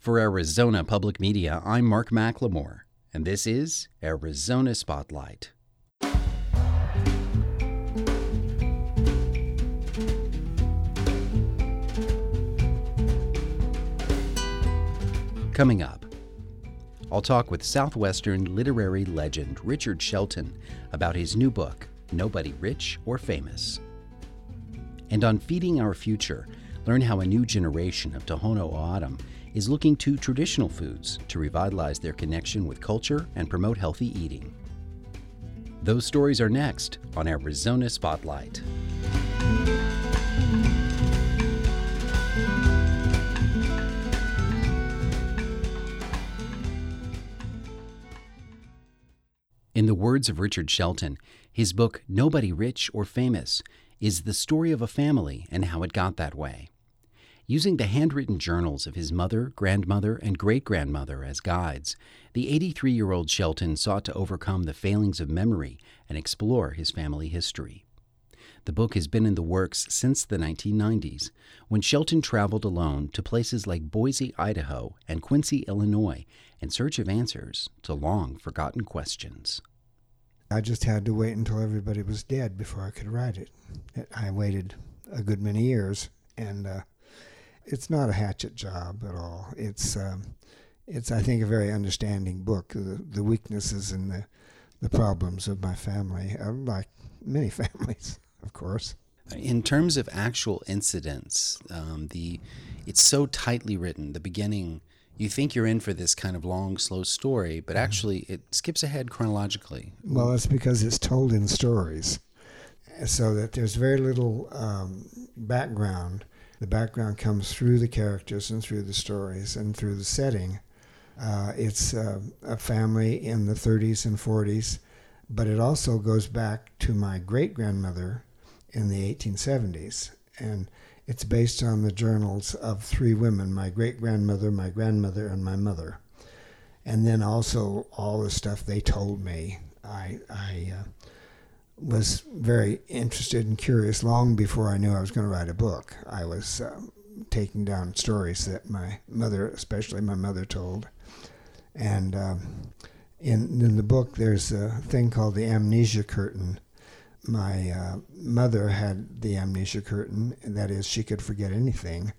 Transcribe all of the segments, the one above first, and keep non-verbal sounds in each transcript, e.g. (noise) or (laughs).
For Arizona Public Media, I'm Mark McLemore, and this is Arizona Spotlight. Coming up, I'll talk with Southwestern literary legend Richard Shelton about his new book, Nobody Rich or Famous. And on Feeding Our Future, learn how a new generation of Tohono O'odham is looking to traditional foods to revitalize their connection with culture and promote healthy eating. Those stories are next on Arizona Spotlight. In the words of Richard Shelton, his book, Nobody Rich or Famous, is the story of a family and how it got that way. Using the handwritten journals of his mother, grandmother, and great grandmother as guides, the 83 year old Shelton sought to overcome the failings of memory and explore his family history. The book has been in the works since the 1990s, when Shelton traveled alone to places like Boise, Idaho, and Quincy, Illinois, in search of answers to long forgotten questions. I just had to wait until everybody was dead before I could write it. I waited a good many years, and uh, it's not a hatchet job at all. It's um, it's I think a very understanding book. The, the weaknesses and the the problems of my family, uh, like many (laughs) families, of course. In terms of actual incidents, um, the it's so tightly written. The beginning, you think you're in for this kind of long, slow story, but mm-hmm. actually it skips ahead chronologically. Well, that's because it's told in stories, so that there's very little um, background the background comes through the characters and through the stories and through the setting. Uh, it's uh, a family in the 30s and 40s, but it also goes back to my great grandmother in the 1870s. And it's based on the journals of three women my great grandmother, my grandmother, and my mother. And then also all the stuff they told me. I, I uh, was very interested and curious long before I knew I was going to write a book. I was um, taking down stories that my mother, especially my mother, told. And um, in, in the book, there's a thing called the amnesia curtain. My uh, mother had the amnesia curtain, that is, she could forget anything.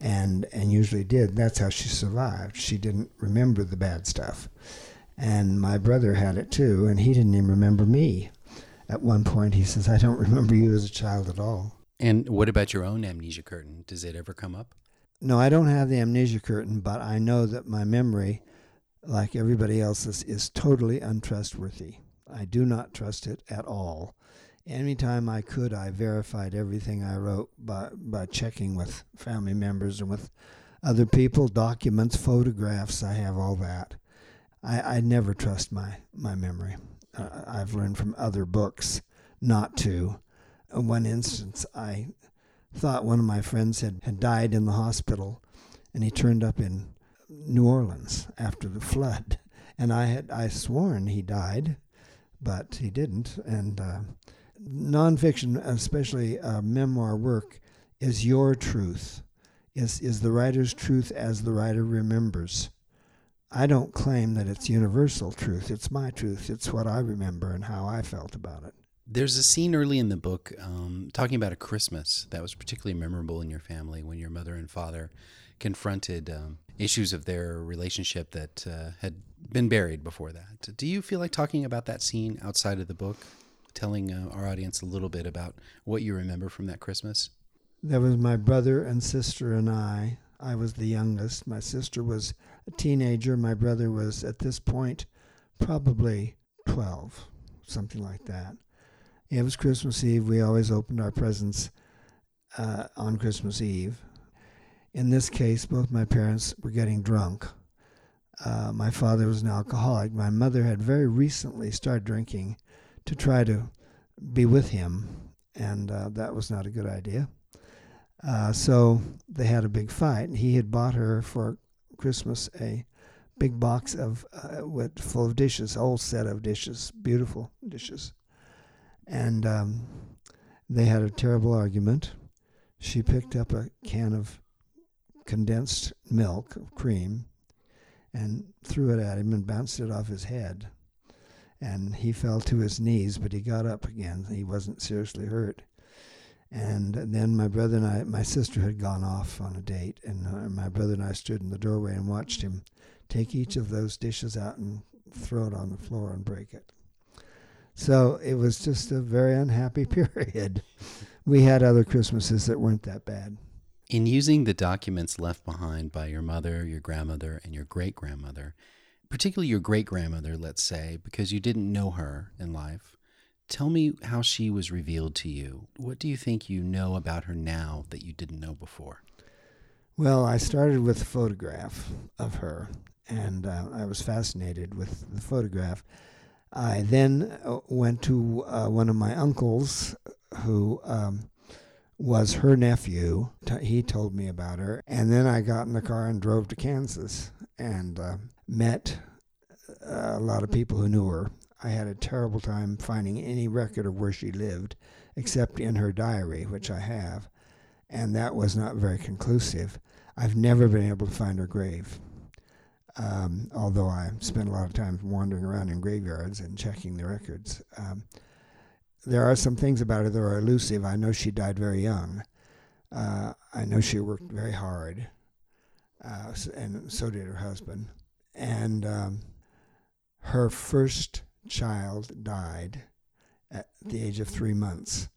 And, and usually did. That's how she survived. She didn't remember the bad stuff. And my brother had it too, and he didn't even remember me at one point he says, I don't remember you as a child at all. And what about your own amnesia curtain? Does it ever come up? No, I don't have the amnesia curtain, but I know that my memory, like everybody else's, is totally untrustworthy. I do not trust it at all. Anytime I could, I verified everything I wrote by, by checking with family members and with other people, documents, photographs. I have all that. I, I never trust my, my memory uh, I've learned from other books not to. In one instance, I thought one of my friends had, had died in the hospital, and he turned up in New Orleans after the flood. (laughs) And I had I sworn he died, but he didn't. And uh, nonfiction, especially uh, memoir work, is your truth. Is is the writer's truth as the writer remembers. I don't claim that it's universal truth. It's my truth. It's what I remember and how I felt about it. There's a scene early in the book um, talking about a Christmas that was particularly memorable in your family when your mother and father confronted um, issues of their relationship that uh, had been buried before that. Do you feel like talking about that scene outside of the book, telling uh, our audience a little bit about what you remember from that Christmas? That was my brother and sister and I. I was the youngest. My sister was a teenager. My brother was, at this point, probably 12, something like that. It was Christmas Eve. We always opened our presents uh, on Christmas Eve. In this case, both my parents were getting drunk. Uh, my father was an alcoholic. My mother had very recently started drinking to try to be with him, and uh, that was not a good idea. Uh, so they had a big fight. And He had bought her for Christmas a big box of uh, with full of dishes, a whole set of dishes, beautiful dishes, and um, they had a terrible argument. She picked up a can of condensed milk, cream, and threw it at him and bounced it off his head. And he fell to his knees, but he got up again. He wasn't seriously hurt. And then my brother and I, my sister had gone off on a date, and uh, my brother and I stood in the doorway and watched him take each of those dishes out and throw it on the floor and break it. So it was just a very unhappy (laughs) period. We had other Christmases that weren't that bad. In using the documents left behind by your mother, your grandmother, and your great grandmother, particularly your great grandmother, let's say, because you didn't know her in life, Tell me how she was revealed to you. What do you think you know about her now that you didn't know before? Well, I started with a photograph of her, and uh, I was fascinated with the photograph. I then uh, went to uh, one of my uncles who um, was her nephew. He told me about her. And then I got in the car and drove to Kansas and uh, met uh, a lot of people who knew her I had a terrible time finding any record of where she lived, except in her diary, which I have, and that was not very conclusive. I've never been able to find her grave, um, although I spent a lot of time wandering around in graveyards and checking the records. Um, there are some things about her that are elusive. I know she died very young. Uh, I know she worked very hard, uh, and so did her husband. And um, her first child died at the age of three months.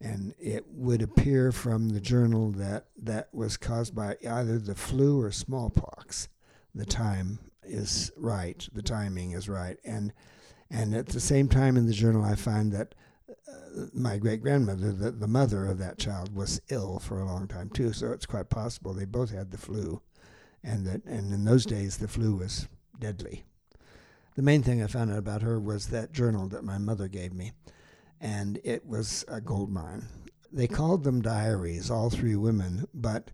And it would appear from the journal that that was caused by either the flu or smallpox. The time is right, the timing is right. And, and at the same time in the journal, I find that uh, my great grandmother, the, the mother of that child, was ill for a long time too. So it's quite possible they both had the flu, and that and in those days the flu was deadly the main thing I found out about her was that journal that my mother gave me, and it was a gold mine. They called them diaries, all three women, but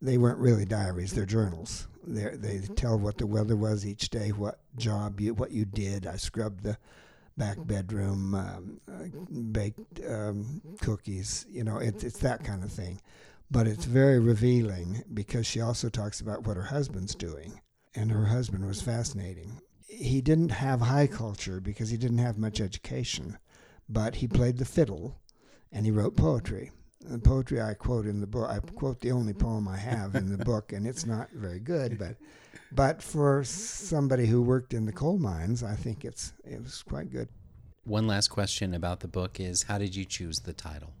they weren't really diaries. They're journals. They're, they tell what the weather was each day, what job you, what you did. I scrubbed the back bedroom, um, uh, baked um, cookies. You know, it's it's that kind of thing. But it's very revealing because she also talks about what her husband's doing, and her husband was fascinating he didn't have high culture because he didn't have much education, but he played the fiddle and he wrote poetry. The poetry I quote in the book, I quote the only poem I have in the book, and it's not very good, but but for somebody who worked in the coal mines, I think it's it was quite good. One last question about the book is how did you choose the title?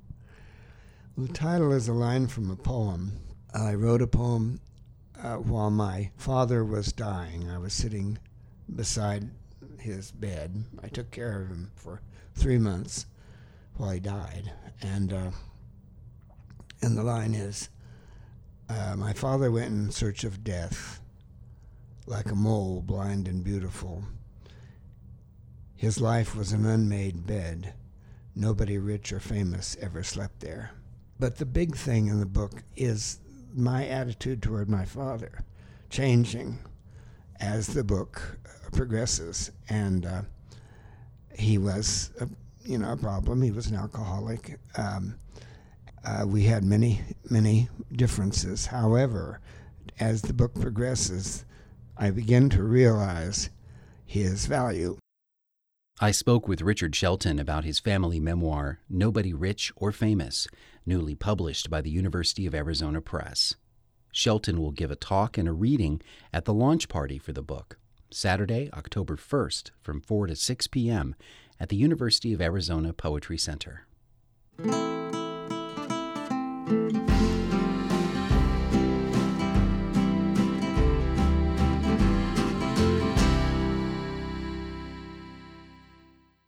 The title is a line from a poem. I wrote a poem uh, while my father was dying. I was sitting beside his bed. I took care of him for three months while he died. And, uh, and the line is uh, My father went in search of death, like a mole, blind and beautiful. His life was an unmade bed. Nobody rich or famous ever slept there. But the big thing in the book is my attitude toward my father changing as the book progresses. And uh, he was, a, you know, a problem. He was an alcoholic. Um, uh, we had many, many differences. However, as the book progresses, I begin to realize his value. I spoke with Richard Shelton about his family memoir, Nobody Rich or Famous, newly published by the University of Arizona Press. Shelton will give a talk and a reading at the launch party for the book. Saturday, October 1st, from 4 to 6 p.m. at the University of Arizona Poetry Center.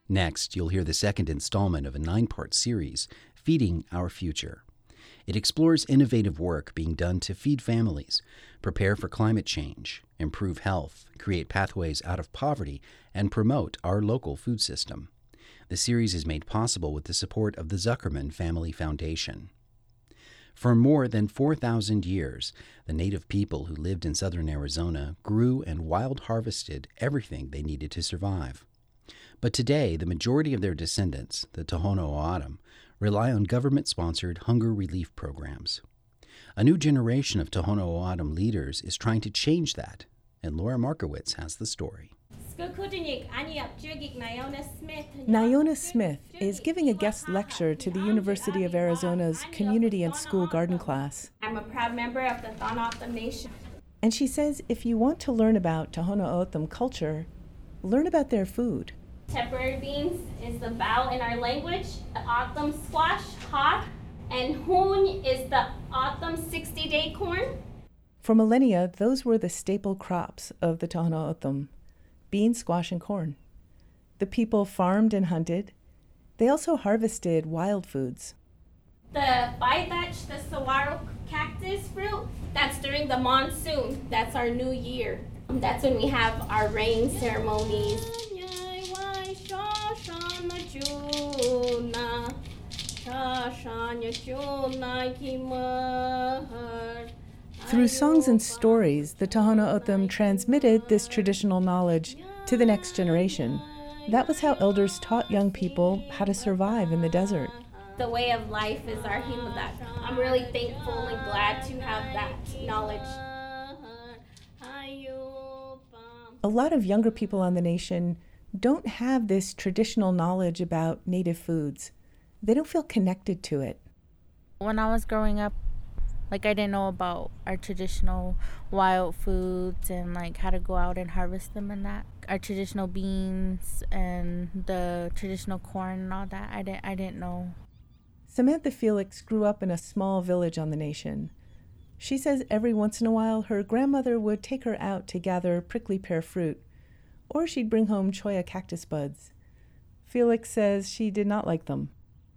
Next, you'll hear the second installment of a nine part series, Feeding Our Future. It explores innovative work being done to feed families, prepare for climate change, improve health, create pathways out of poverty, and promote our local food system. The series is made possible with the support of the Zuckerman Family Foundation. For more than 4,000 years, the native people who lived in southern Arizona grew and wild harvested everything they needed to survive. But today, the majority of their descendants, the Tohono O'odham, rely on government sponsored hunger relief programs. A new generation of Tohono O'odham leaders is trying to change that, and Laura Markowitz has the story. Nyona Smith is giving a guest lecture to the University of Arizona's Community and School Garden class. I'm a proud member of the Tohono O'odham Nation. And she says if you want to learn about Tohono O'odham culture, learn about their food. Tepary beans is the bao in our language, the autumn squash, hot, and hoon is the autumn 60 day corn. For millennia, those were the staple crops of the Tohono O'odham bean, squash, and corn. The people farmed and hunted. They also harvested wild foods. The baidach, the saguaro cactus fruit, that's during the monsoon. That's our new year. That's when we have our rain ceremonies. Through songs and stories, the Tohono O'odham transmitted this traditional knowledge to the next generation. That was how elders taught young people how to survive in the desert. The way of life is our himadak. I'm really thankful and glad to have that knowledge. A lot of younger people on the nation don't have this traditional knowledge about native foods. They don't feel connected to it. When I was growing up, like I didn't know about our traditional wild foods and like how to go out and harvest them and that. Our traditional beans and the traditional corn and all that. I didn't I didn't know. Samantha Felix grew up in a small village on the nation. She says every once in a while her grandmother would take her out to gather prickly pear fruit, or she'd bring home cholla cactus buds. Felix says she did not like them.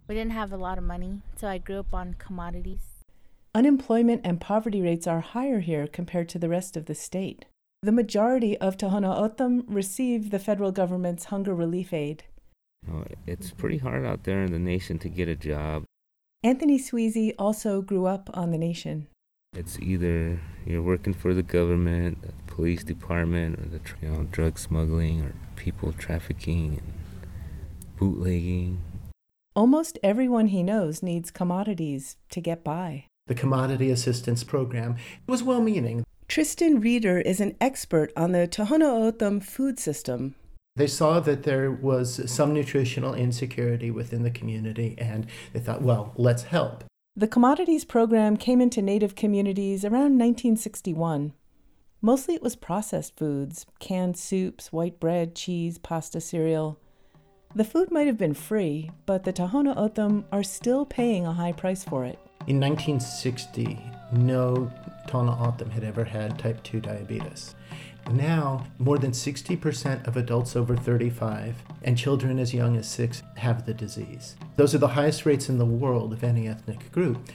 We didn't have a lot of money, so I grew up on commodities. Unemployment and poverty rates are higher here compared to the rest of the state. The majority of Tohono O'odham receive the federal government's hunger relief aid. Oh, it's pretty hard out there in the nation to get a job. Anthony Sweezy also grew up on the nation. It's either you're working for the government, the police department, or the you know, drug smuggling, or people trafficking, and bootlegging. Almost everyone he knows needs commodities to get by. The Commodity Assistance Program was well meaning. Tristan Reader is an expert on the Tohono food system. They saw that there was some nutritional insecurity within the community and they thought, well, let's help. The commodities program came into Native communities around 1961. Mostly it was processed foods canned soups, white bread, cheese, pasta, cereal. The food might have been free, but the Tohono O'odham are still paying a high price for it. In 1960, no Tohono O'odham had ever had type 2 diabetes. Now, more than 60% of adults over 35 and children as young as 6 have the disease. Those are the highest rates in the world of any ethnic group.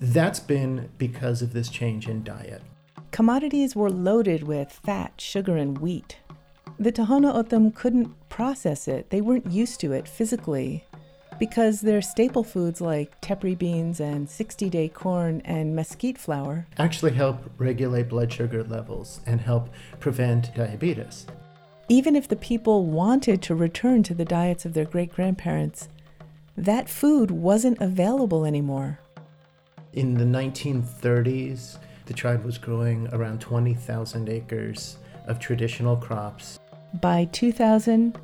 That's been because of this change in diet. Commodities were loaded with fat, sugar, and wheat. The Tohono O'odham couldn't process it, they weren't used to it physically because their staple foods like tepary beans and 60 day corn and mesquite flour actually help regulate blood sugar levels and help prevent diabetes. Even if the people wanted to return to the diets of their great grandparents, that food wasn't available anymore. In the 1930s, the tribe was growing around 20,000 acres of traditional crops. By 2000,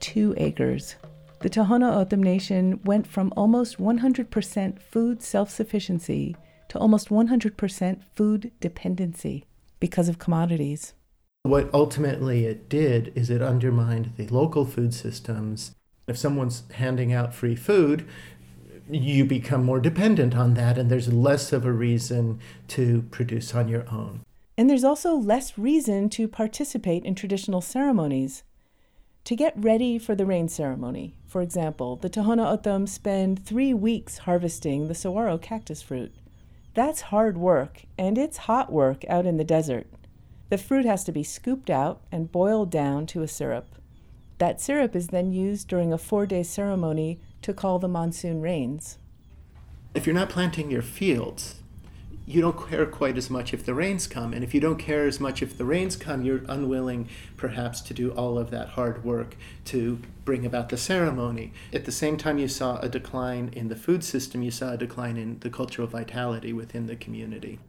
two acres the Tohono O'odham Nation went from almost 100% food self sufficiency to almost 100% food dependency because of commodities. What ultimately it did is it undermined the local food systems. If someone's handing out free food, you become more dependent on that, and there's less of a reason to produce on your own. And there's also less reason to participate in traditional ceremonies. To get ready for the rain ceremony, for example, the Tohono O'odham spend three weeks harvesting the saguaro cactus fruit. That's hard work, and it's hot work out in the desert. The fruit has to be scooped out and boiled down to a syrup. That syrup is then used during a four day ceremony to call the monsoon rains. If you're not planting your fields, you don't care quite as much if the rains come. And if you don't care as much if the rains come, you're unwilling perhaps to do all of that hard work to bring about the ceremony. At the same time, you saw a decline in the food system, you saw a decline in the cultural vitality within the community.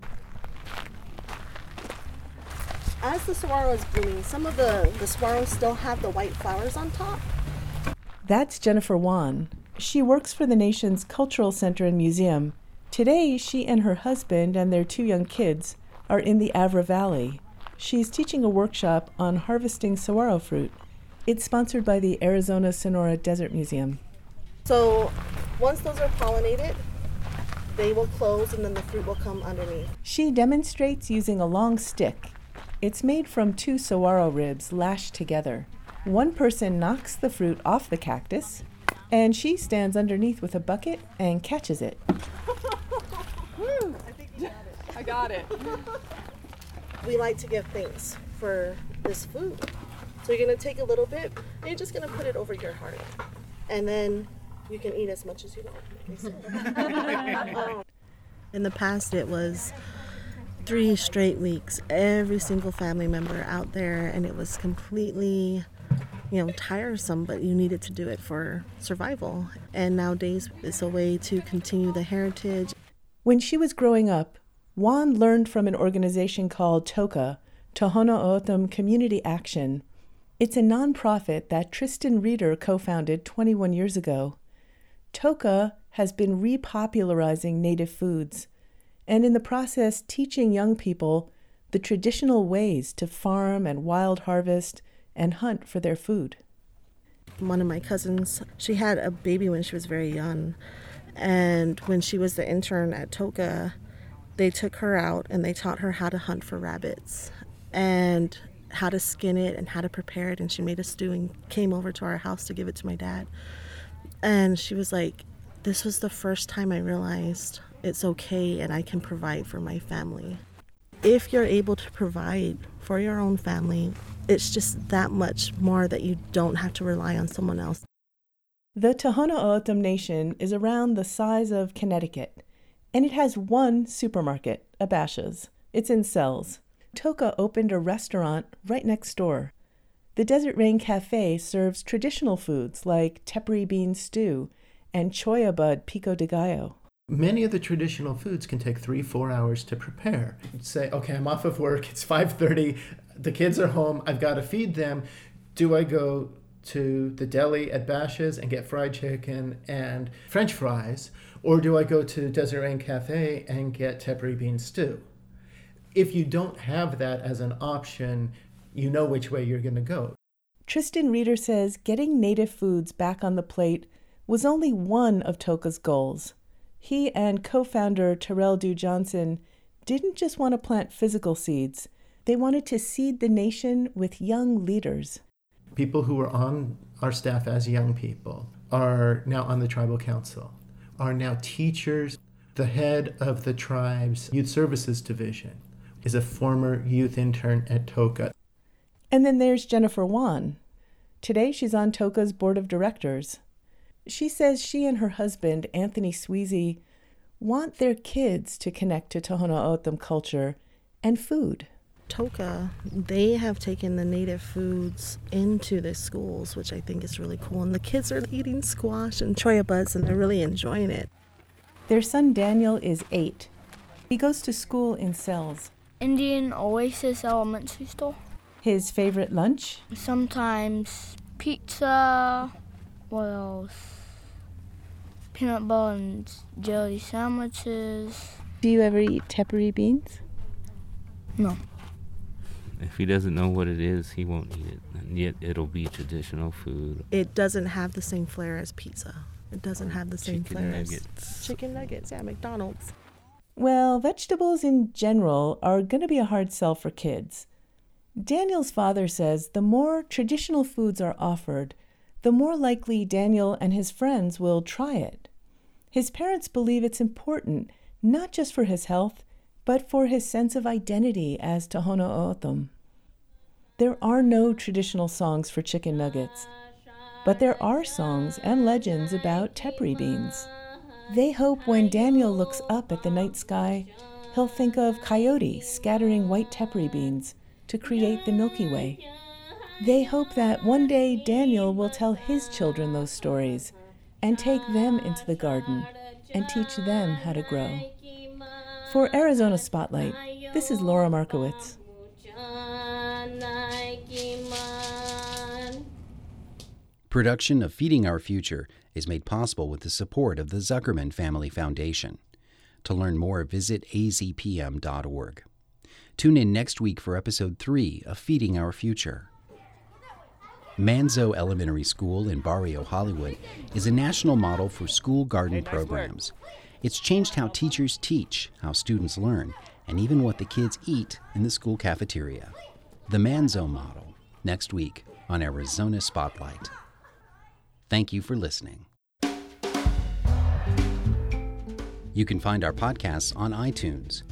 As the saguaro is blooming, some of the, the saguaros still have the white flowers on top. That's Jennifer Juan. She works for the nation's Cultural Center and Museum. Today, she and her husband and their two young kids are in the Avra Valley. She's teaching a workshop on harvesting saguaro fruit. It's sponsored by the Arizona Sonora Desert Museum. So once those are pollinated, they will close and then the fruit will come underneath. She demonstrates using a long stick. It's made from two saguaro ribs lashed together. One person knocks the fruit off the cactus, and she stands underneath with a bucket and catches it. I got it. We like to give thanks for this food. So you're gonna take a little bit and you're just gonna put it over your heart. And then you can eat as much as you want. (laughs) In the past, it was three straight weeks, every single family member out there, and it was completely, you know, tiresome, but you needed to do it for survival. And nowadays, it's a way to continue the heritage. When she was growing up, Juan learned from an organization called TOCA, Tohono O'odham Community Action. It's a nonprofit that Tristan Reader co founded 21 years ago. TOCA has been repopularizing native foods and, in the process, teaching young people the traditional ways to farm and wild harvest and hunt for their food. One of my cousins, she had a baby when she was very young. And when she was the intern at TOCA, they took her out and they taught her how to hunt for rabbits and how to skin it and how to prepare it. And she made a stew and came over to our house to give it to my dad. And she was like, This was the first time I realized it's okay and I can provide for my family. If you're able to provide for your own family, it's just that much more that you don't have to rely on someone else. The Tohono O'odham Nation is around the size of Connecticut, and it has one supermarket, Abasha's. It's in Sells. TOCA opened a restaurant right next door. The Desert Rain Cafe serves traditional foods like tepary bean stew and cholla bud pico de gallo. Many of the traditional foods can take three, four hours to prepare. Say, okay, I'm off of work. It's 5:30. The kids are home. I've got to feed them. Do I go to the deli at Bash's and get fried chicken and French fries, or do I go to Rain Cafe and get tepary bean stew? If you don't have that as an option, you know which way you're going to go. Tristan Reader says getting native foods back on the plate was only one of TOCA's goals. He and co founder Terrol Dew Johnson didn't just want to plant physical seeds, they wanted to seed the nation with young leaders. People who were on our staff as young people are now on the tribal council, are now teachers. The head of the tribe's youth services division is a former youth intern at TOCA. And then there's Jennifer Juan. Today she's on TOCA's board of directors. She says she and her husband, Anthony Sweezy, want their kids to connect to Tohono O'odham culture and food. TOCA, they have taken the native foods into the schools, which I think is really cool. And the kids are eating squash and cholla buds, and they're really enjoying it. Their son Daniel is eight. He goes to school in Sells. Indian Oasis Elementary School. His favorite lunch? Sometimes pizza. What else? Peanut butter and jelly sandwiches. Do you ever eat tepary beans? No. If he doesn't know what it is, he won't eat it. And yet it'll be traditional food. It doesn't have the same flair as pizza. It doesn't have the same Chicken flair nuggets. as chicken nuggets. Yeah, McDonald's. Well, vegetables in general are going to be a hard sell for kids. Daniel's father says the more traditional foods are offered, the more likely Daniel and his friends will try it. His parents believe it's important not just for his health, but for his sense of identity as Tohono O'odham. There are no traditional songs for chicken nuggets, but there are songs and legends about tepary beans. They hope when Daniel looks up at the night sky, he'll think of Coyote scattering white tepary beans to create the Milky Way. They hope that one day Daniel will tell his children those stories and take them into the garden and teach them how to grow. For Arizona Spotlight, this is Laura Markowitz. Production of Feeding Our Future is made possible with the support of the Zuckerman Family Foundation. To learn more, visit azpm.org. Tune in next week for episode 3 of Feeding Our Future. Manzo Elementary School in Barrio Hollywood is a national model for school garden programs. It's changed how teachers teach, how students learn, and even what the kids eat in the school cafeteria. The Manzo model, next week on Arizona Spotlight. Thank you for listening. You can find our podcasts on iTunes.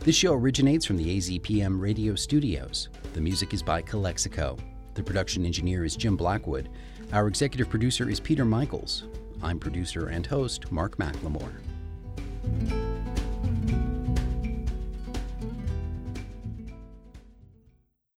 This show originates from the AZPM radio studios. The music is by Calexico. The production engineer is Jim Blackwood. Our executive producer is Peter Michaels. I'm producer and host Mark McLemore thank you